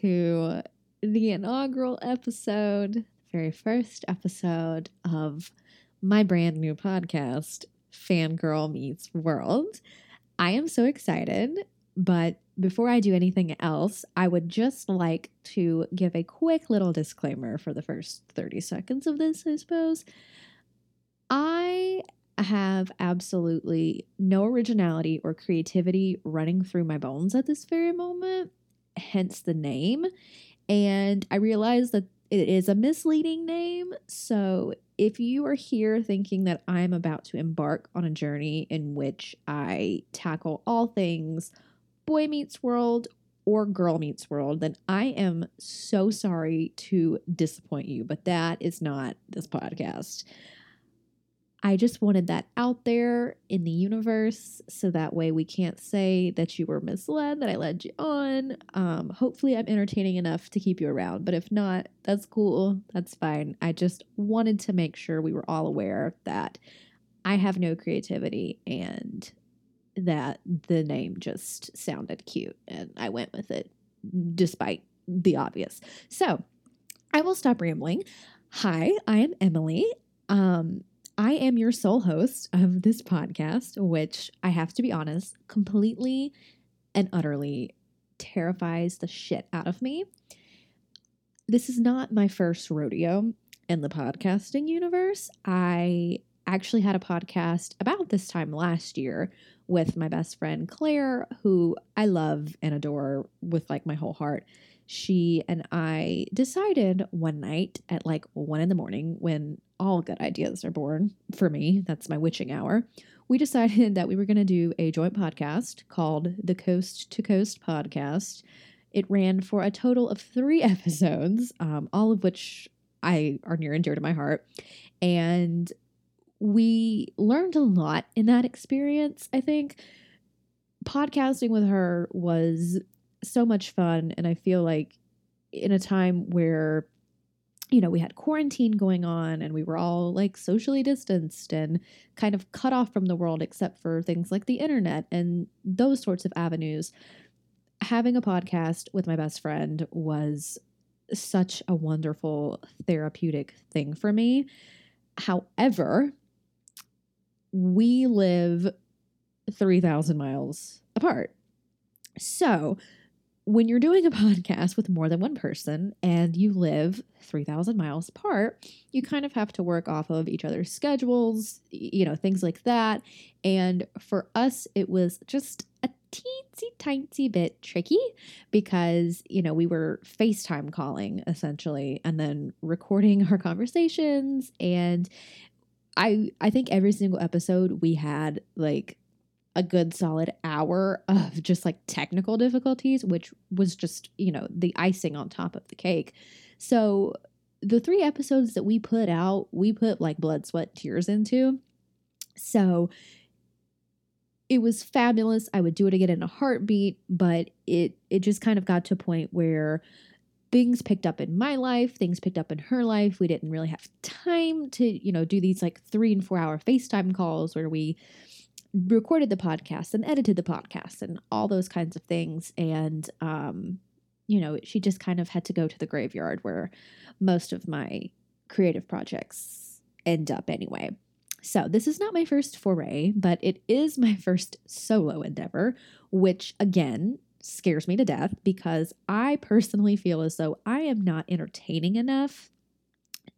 to the inaugural episode, very first episode of my brand new podcast, Fangirl Meets World. I am so excited, but before I do anything else, I would just like to give a quick little disclaimer for the first 30 seconds of this, I suppose. I have absolutely no originality or creativity running through my bones at this very moment, hence the name. And I realize that it is a misleading name. So if you are here thinking that I'm about to embark on a journey in which I tackle all things boy meets world or girl meets world, then I am so sorry to disappoint you, but that is not this podcast. I just wanted that out there in the universe so that way we can't say that you were misled, that I led you on. Um, hopefully, I'm entertaining enough to keep you around, but if not, that's cool. That's fine. I just wanted to make sure we were all aware that I have no creativity and that the name just sounded cute and I went with it despite the obvious. So I will stop rambling. Hi, I am Emily. Um, I am your sole host of this podcast, which I have to be honest, completely and utterly terrifies the shit out of me. This is not my first rodeo in the podcasting universe. I actually had a podcast about this time last year with my best friend Claire, who I love and adore with like my whole heart she and I decided one night at like one in the morning when all good ideas are born for me, that's my witching hour. We decided that we were going to do a joint podcast called the Coast to Coast Podcast. It ran for a total of three episodes, um, all of which I are near and dear to my heart. And we learned a lot in that experience, I think. Podcasting with her was so much fun. And I feel like in a time where, you know, we had quarantine going on and we were all like socially distanced and kind of cut off from the world except for things like the internet and those sorts of avenues. Having a podcast with my best friend was such a wonderful therapeutic thing for me. However, we live 3,000 miles apart. So when you're doing a podcast with more than one person and you live 3,000 miles apart, you kind of have to work off of each other's schedules, you know, things like that. And for us, it was just a teensy tiny bit tricky because, you know, we were FaceTime calling essentially and then recording our conversations. And I, I think every single episode we had like a good solid hour of just like technical difficulties, which was just, you know, the icing on top of the cake. So the three episodes that we put out, we put like blood, sweat, tears into. So it was fabulous. I would do it again in a heartbeat, but it it just kind of got to a point where things picked up in my life, things picked up in her life. We didn't really have time to, you know, do these like 3 and 4 hour FaceTime calls where we recorded the podcast and edited the podcast and all those kinds of things. And, um, you know, she just kind of had to go to the graveyard where most of my creative projects end up anyway. So, this is not my first foray, but it is my first solo endeavor, which again scares me to death because I personally feel as though I am not entertaining enough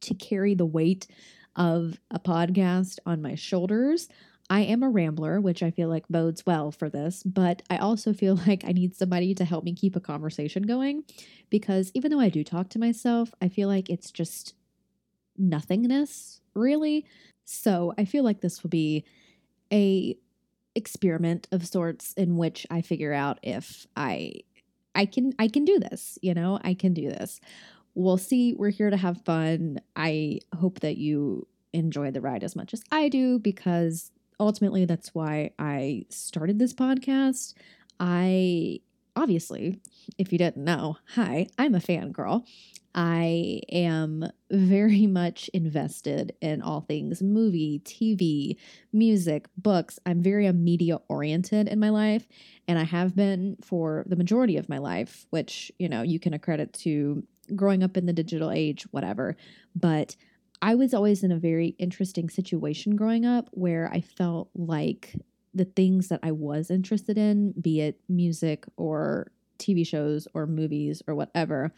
to carry the weight of a podcast on my shoulders. I am a rambler, which I feel like bodes well for this, but I also feel like I need somebody to help me keep a conversation going because even though I do talk to myself, I feel like it's just nothingness, really. So I feel like this will be a experiment of sorts in which I figure out if I I can I can do this, you know, I can do this. We'll see. We're here to have fun. I hope that you enjoy the ride as much as I do because ultimately that's why I started this podcast. I obviously, if you didn't know, hi, I'm a fangirl. I am very much invested in all things movie, TV, music, books. I'm very media oriented in my life, and I have been for the majority of my life, which, you know, you can accredit to growing up in the digital age, whatever. But I was always in a very interesting situation growing up where I felt like the things that I was interested in, be it music or TV shows or movies or whatever,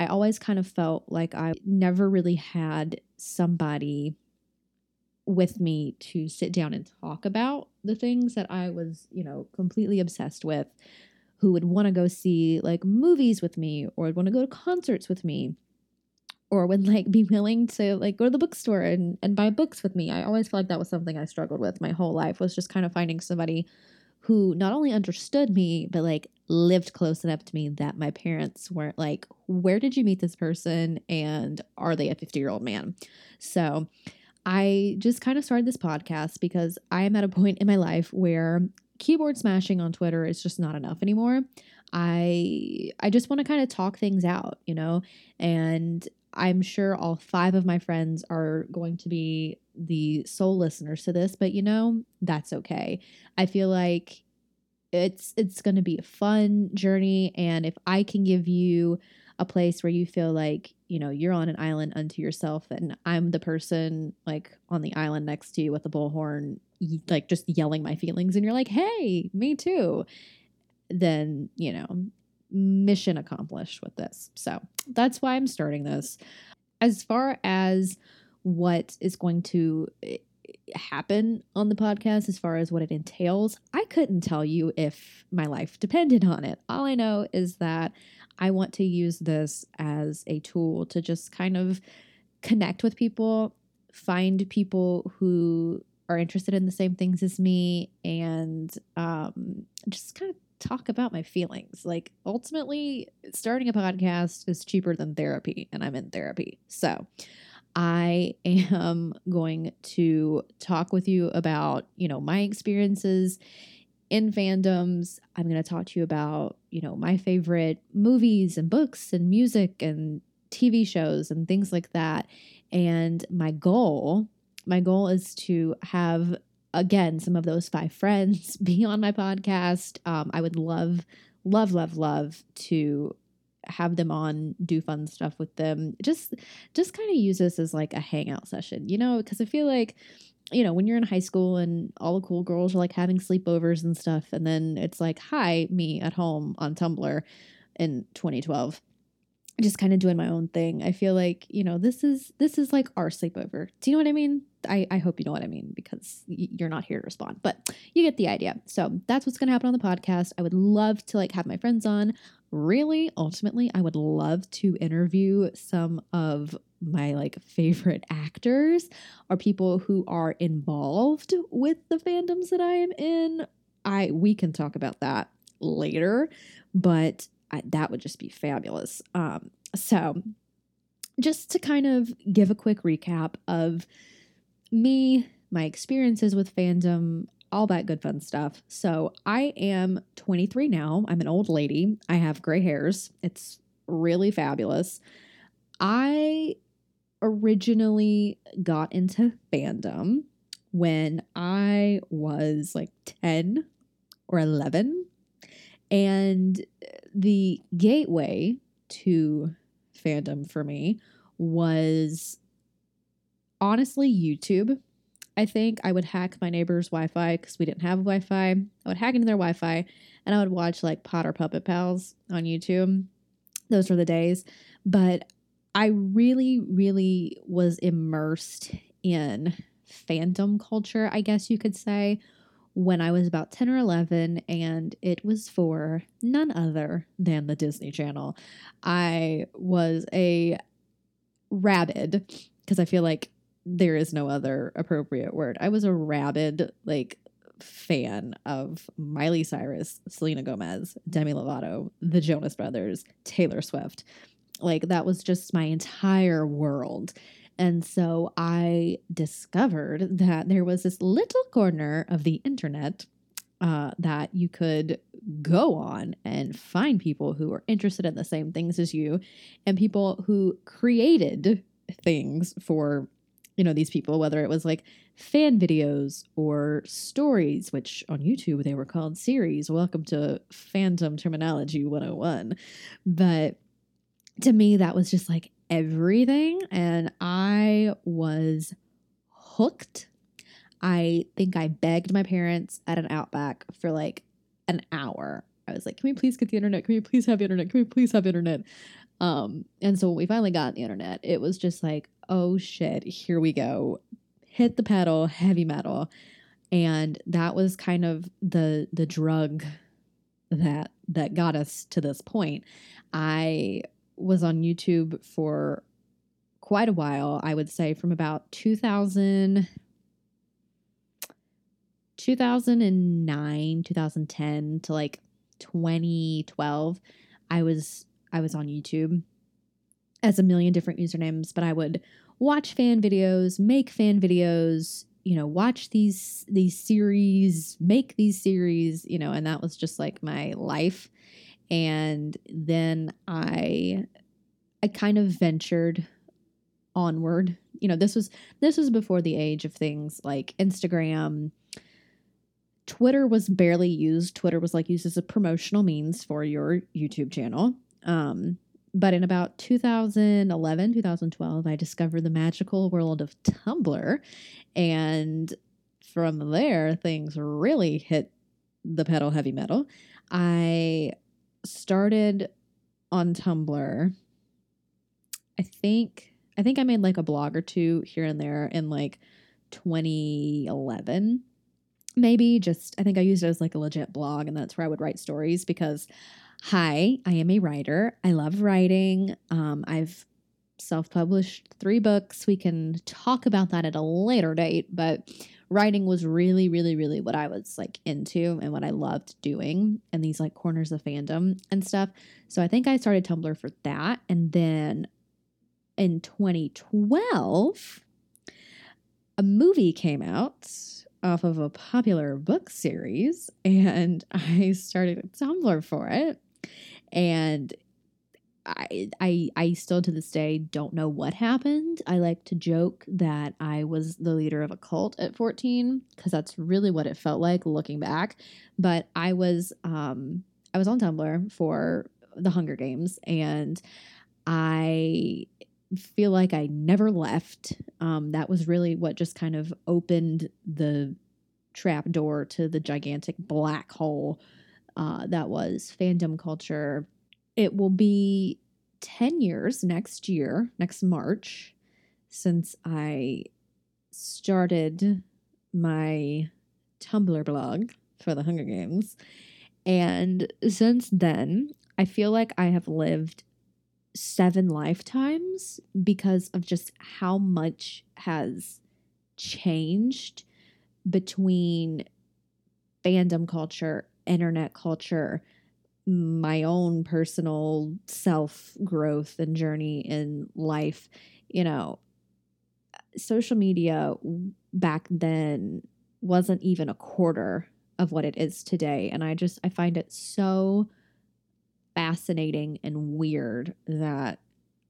I always kind of felt like I never really had somebody with me to sit down and talk about the things that I was, you know, completely obsessed with, who would want to go see like movies with me or would want to go to concerts with me or would like be willing to like go to the bookstore and, and buy books with me. I always felt like that was something I struggled with my whole life was just kind of finding somebody who not only understood me, but like lived close enough to me that my parents weren't like, where did you meet this person? And are they a 50 year old man? So I just kind of started this podcast because I am at a point in my life where keyboard smashing on Twitter is just not enough anymore. I I just want to kind of talk things out, you know, and I'm sure all five of my friends are going to be the sole listeners to this, but you know, that's okay. I feel like it's it's going to be a fun journey and if I can give you a place where you feel like, you know, you're on an island unto yourself and I'm the person like on the island next to you with a bullhorn like just yelling my feelings and you're like, "Hey, me too." Then, you know, mission accomplished with this. So that's why I'm starting this. As far as what is going to eh, happen on the podcast, as far as what it entails, I couldn't tell you if my life depended on it. All I know is that I want to use this as a tool to just kind of connect with people, find people who are interested in the same things as me, and um, just kind of talk about my feelings. Like ultimately, starting a podcast is cheaper than therapy, and I'm in therapy. So I am going to talk with you about, you know, my experiences in fandoms. I'm going to talk to you about, you know, my favorite movies and books and music and TV shows and things like that. And my goal, my goal is to have again, some of those five friends be on my podcast. Um, I would love, love, love, love to have them on, do fun stuff with them. Just, just kind of use this as like a hangout session, you know, because I feel like, you know, when you're in high school and all the cool girls are like having sleepovers and stuff, and then it's like, hi, me at home on Tumblr in 2012 just kind of doing my own thing. I feel like, you know, this is this is like our sleepover. Do you know what I mean? I, I hope you know what I mean because you're not here to respond, but you get the idea. So that's what's going to happen on the podcast. I would love to like have my friends on. Really, ultimately, I would love to interview some of my like favorite actors or people who are involved with the fandoms that I am in. I we can talk about that later, but I, that would just be fabulous. Um, so, just to kind of give a quick recap of me, my experiences with fandom, all that good fun stuff. So, I am 23 now. I'm an old lady. I have gray hairs. It's really fabulous. I originally got into fandom when I was like 10 or 11. And the gateway to fandom for me was honestly YouTube. I think I would hack my neighbor's Wi Fi because we didn't have Wi Fi. I would hack into their Wi Fi and I would watch like Potter Puppet Pals on YouTube. Those were the days. But I really, really was immersed in fandom culture, I guess you could say, when I was about 10 or 11, and it was for none other than the Disney Channel. I was a rabid, because I feel like there is no other appropriate word. I was a rabid, like, fan of Miley Cyrus, Selena Gomez, Demi Lovato, the Jonas Brothers, Taylor Swift. Like, that was just my entire world. And so I discovered that there was this little corner of the internet uh, that you could go on and find people who are interested in the same things as you and people who created things for you know these people whether it was like fan videos or stories which on youtube they were called series welcome to fandom terminology 101 but to me that was just like everything and i was hooked. I think i begged my parents at an outback for like an hour. I was like can we please get the internet? Can we please have internet? Can we please have internet? Um and so when we finally got the internet it was just like oh shit, here we go. Hit the pedal, heavy metal. And that was kind of the the drug that that got us to this point. I was on YouTube for quite a while. I would say from about 2000 2009, 2010 to like 2012, I was I was on YouTube as a million different usernames, but I would watch fan videos, make fan videos, you know, watch these these series, make these series, you know, and that was just like my life. And then I I kind of ventured onward. You know, this was this was before the age of things like Instagram. Twitter was barely used. Twitter was like used as a promotional means for your YouTube channel. Um, but in about 2011, 2012, I discovered the magical world of Tumblr. And from there, things really hit the pedal heavy metal. I started on Tumblr. I think I think I made like a blog or two here and there in like 2011 maybe just I think I used it as like a legit blog and that's where I would write stories because Hi, I am a writer. I love writing. Um, I've self published three books. We can talk about that at a later date, but writing was really, really, really what I was like into and what I loved doing and these like corners of fandom and stuff. So I think I started Tumblr for that. And then in 2012, a movie came out off of a popular book series and I started Tumblr for it and I, I I still to this day don't know what happened. I like to joke that I was the leader of a cult at 14 because that's really what it felt like looking back. But I was um I was on Tumblr for the Hunger Games and I feel like I never left. Um that was really what just kind of opened the trap door to the gigantic black hole uh, that was fandom culture. It will be 10 years next year, next March, since I started my Tumblr blog for the Hunger Games. And since then, I feel like I have lived seven lifetimes because of just how much has changed between fandom culture internet culture, my own personal self growth and journey in life, you know, social media back then wasn't even a quarter of what it is today. And I just, I find it so fascinating and weird that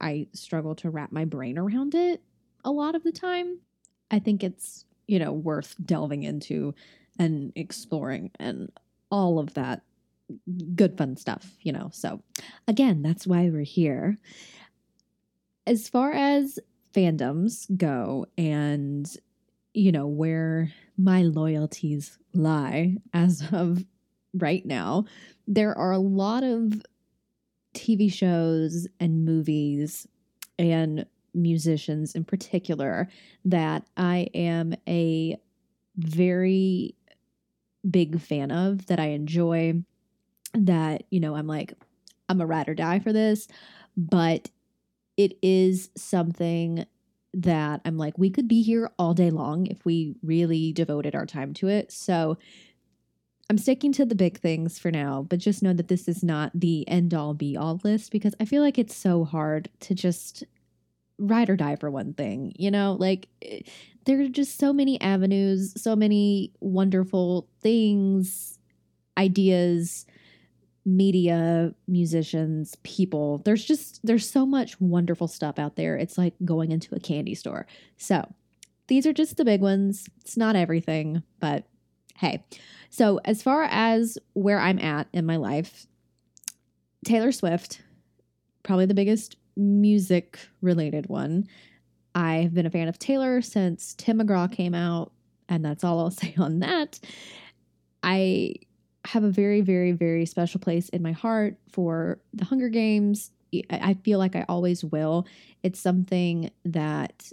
I struggle to wrap my brain around it a lot of the time. I think it's, you know, worth delving into and exploring. And all of that good fun stuff, you know. So, again, that's why we're here. As far as fandoms go and you know where my loyalties lie as of right now, there are a lot of TV shows and movies and musicians in particular that I am a very big fan of that I enjoy that, you know, I'm like, I'm a ride or die for this, but it is something that I'm like, we could be here all day long if we really devoted our time to it. So I'm sticking to the big things for now, but just know that this is not the end all be all list because I feel like it's so hard to just ride or die for one thing, you know? Like, eh, there are just so many avenues, so many wonderful things, ideas, media, musicians, people. There's just there's so much wonderful stuff out there. It's like going into a candy store. So, these are just the big ones. It's not everything, but hey. So, as far as where I'm at in my life, Taylor Swift, probably the biggest music related one. I've been a fan of Taylor since Tim McGraw came out, and that's all I'll say on that. I have a very, very, very special place in my heart for the Hunger Games. I feel like I always will. It's something that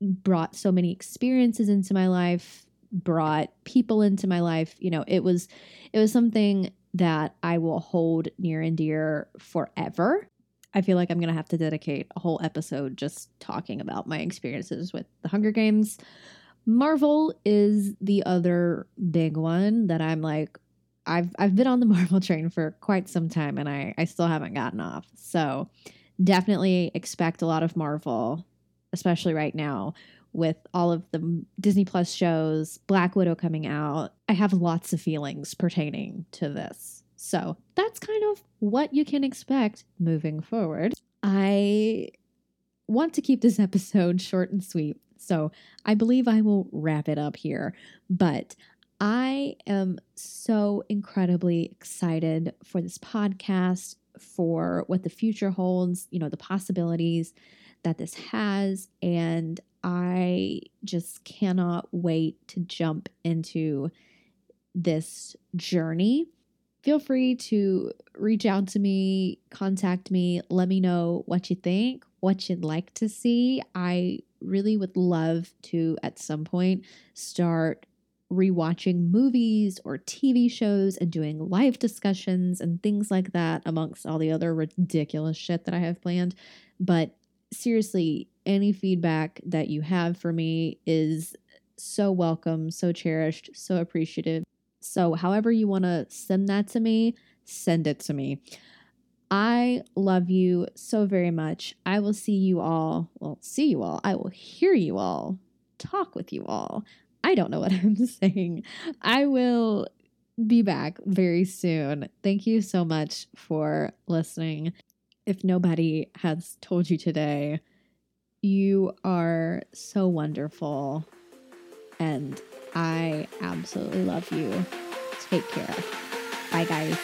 brought so many experiences into my life, brought people into my life. You know, it was it was something that I will hold near and dear forever. I feel like I'm going to have to dedicate a whole episode just talking about my experiences with the Hunger Games. Marvel is the other big one that I'm like I've I've been on the Marvel train for quite some time and I I still haven't gotten off. So definitely expect a lot of Marvel, especially right now with all of the Disney Plus shows, Black Widow coming out. I have lots of feelings pertaining to this. So that's kind of what you can expect moving forward. I want to keep this episode short and sweet. So I believe I will wrap it up here. But I am so incredibly excited for this podcast, for what the future holds, you know, the possibilities that this has. And I just cannot wait to jump into this journey. Feel free to reach out to me, contact me, let me know what you think, what you'd like to see. I really would love to, at some point, start rewatching movies or TV shows and doing live discussions and things like that, amongst all the other ridiculous shit that I have planned. But seriously, any feedback that you have for me is so welcome, so cherished, so appreciative. So, however, you want to send that to me, send it to me. I love you so very much. I will see you all, well, see you all. I will hear you all, talk with you all I don't know what I'm saying. I will be back very soon. Thank you so much for listening. If nobody has told you today, you are so wonderful and I absolutely love you. Take care. Bye, guys.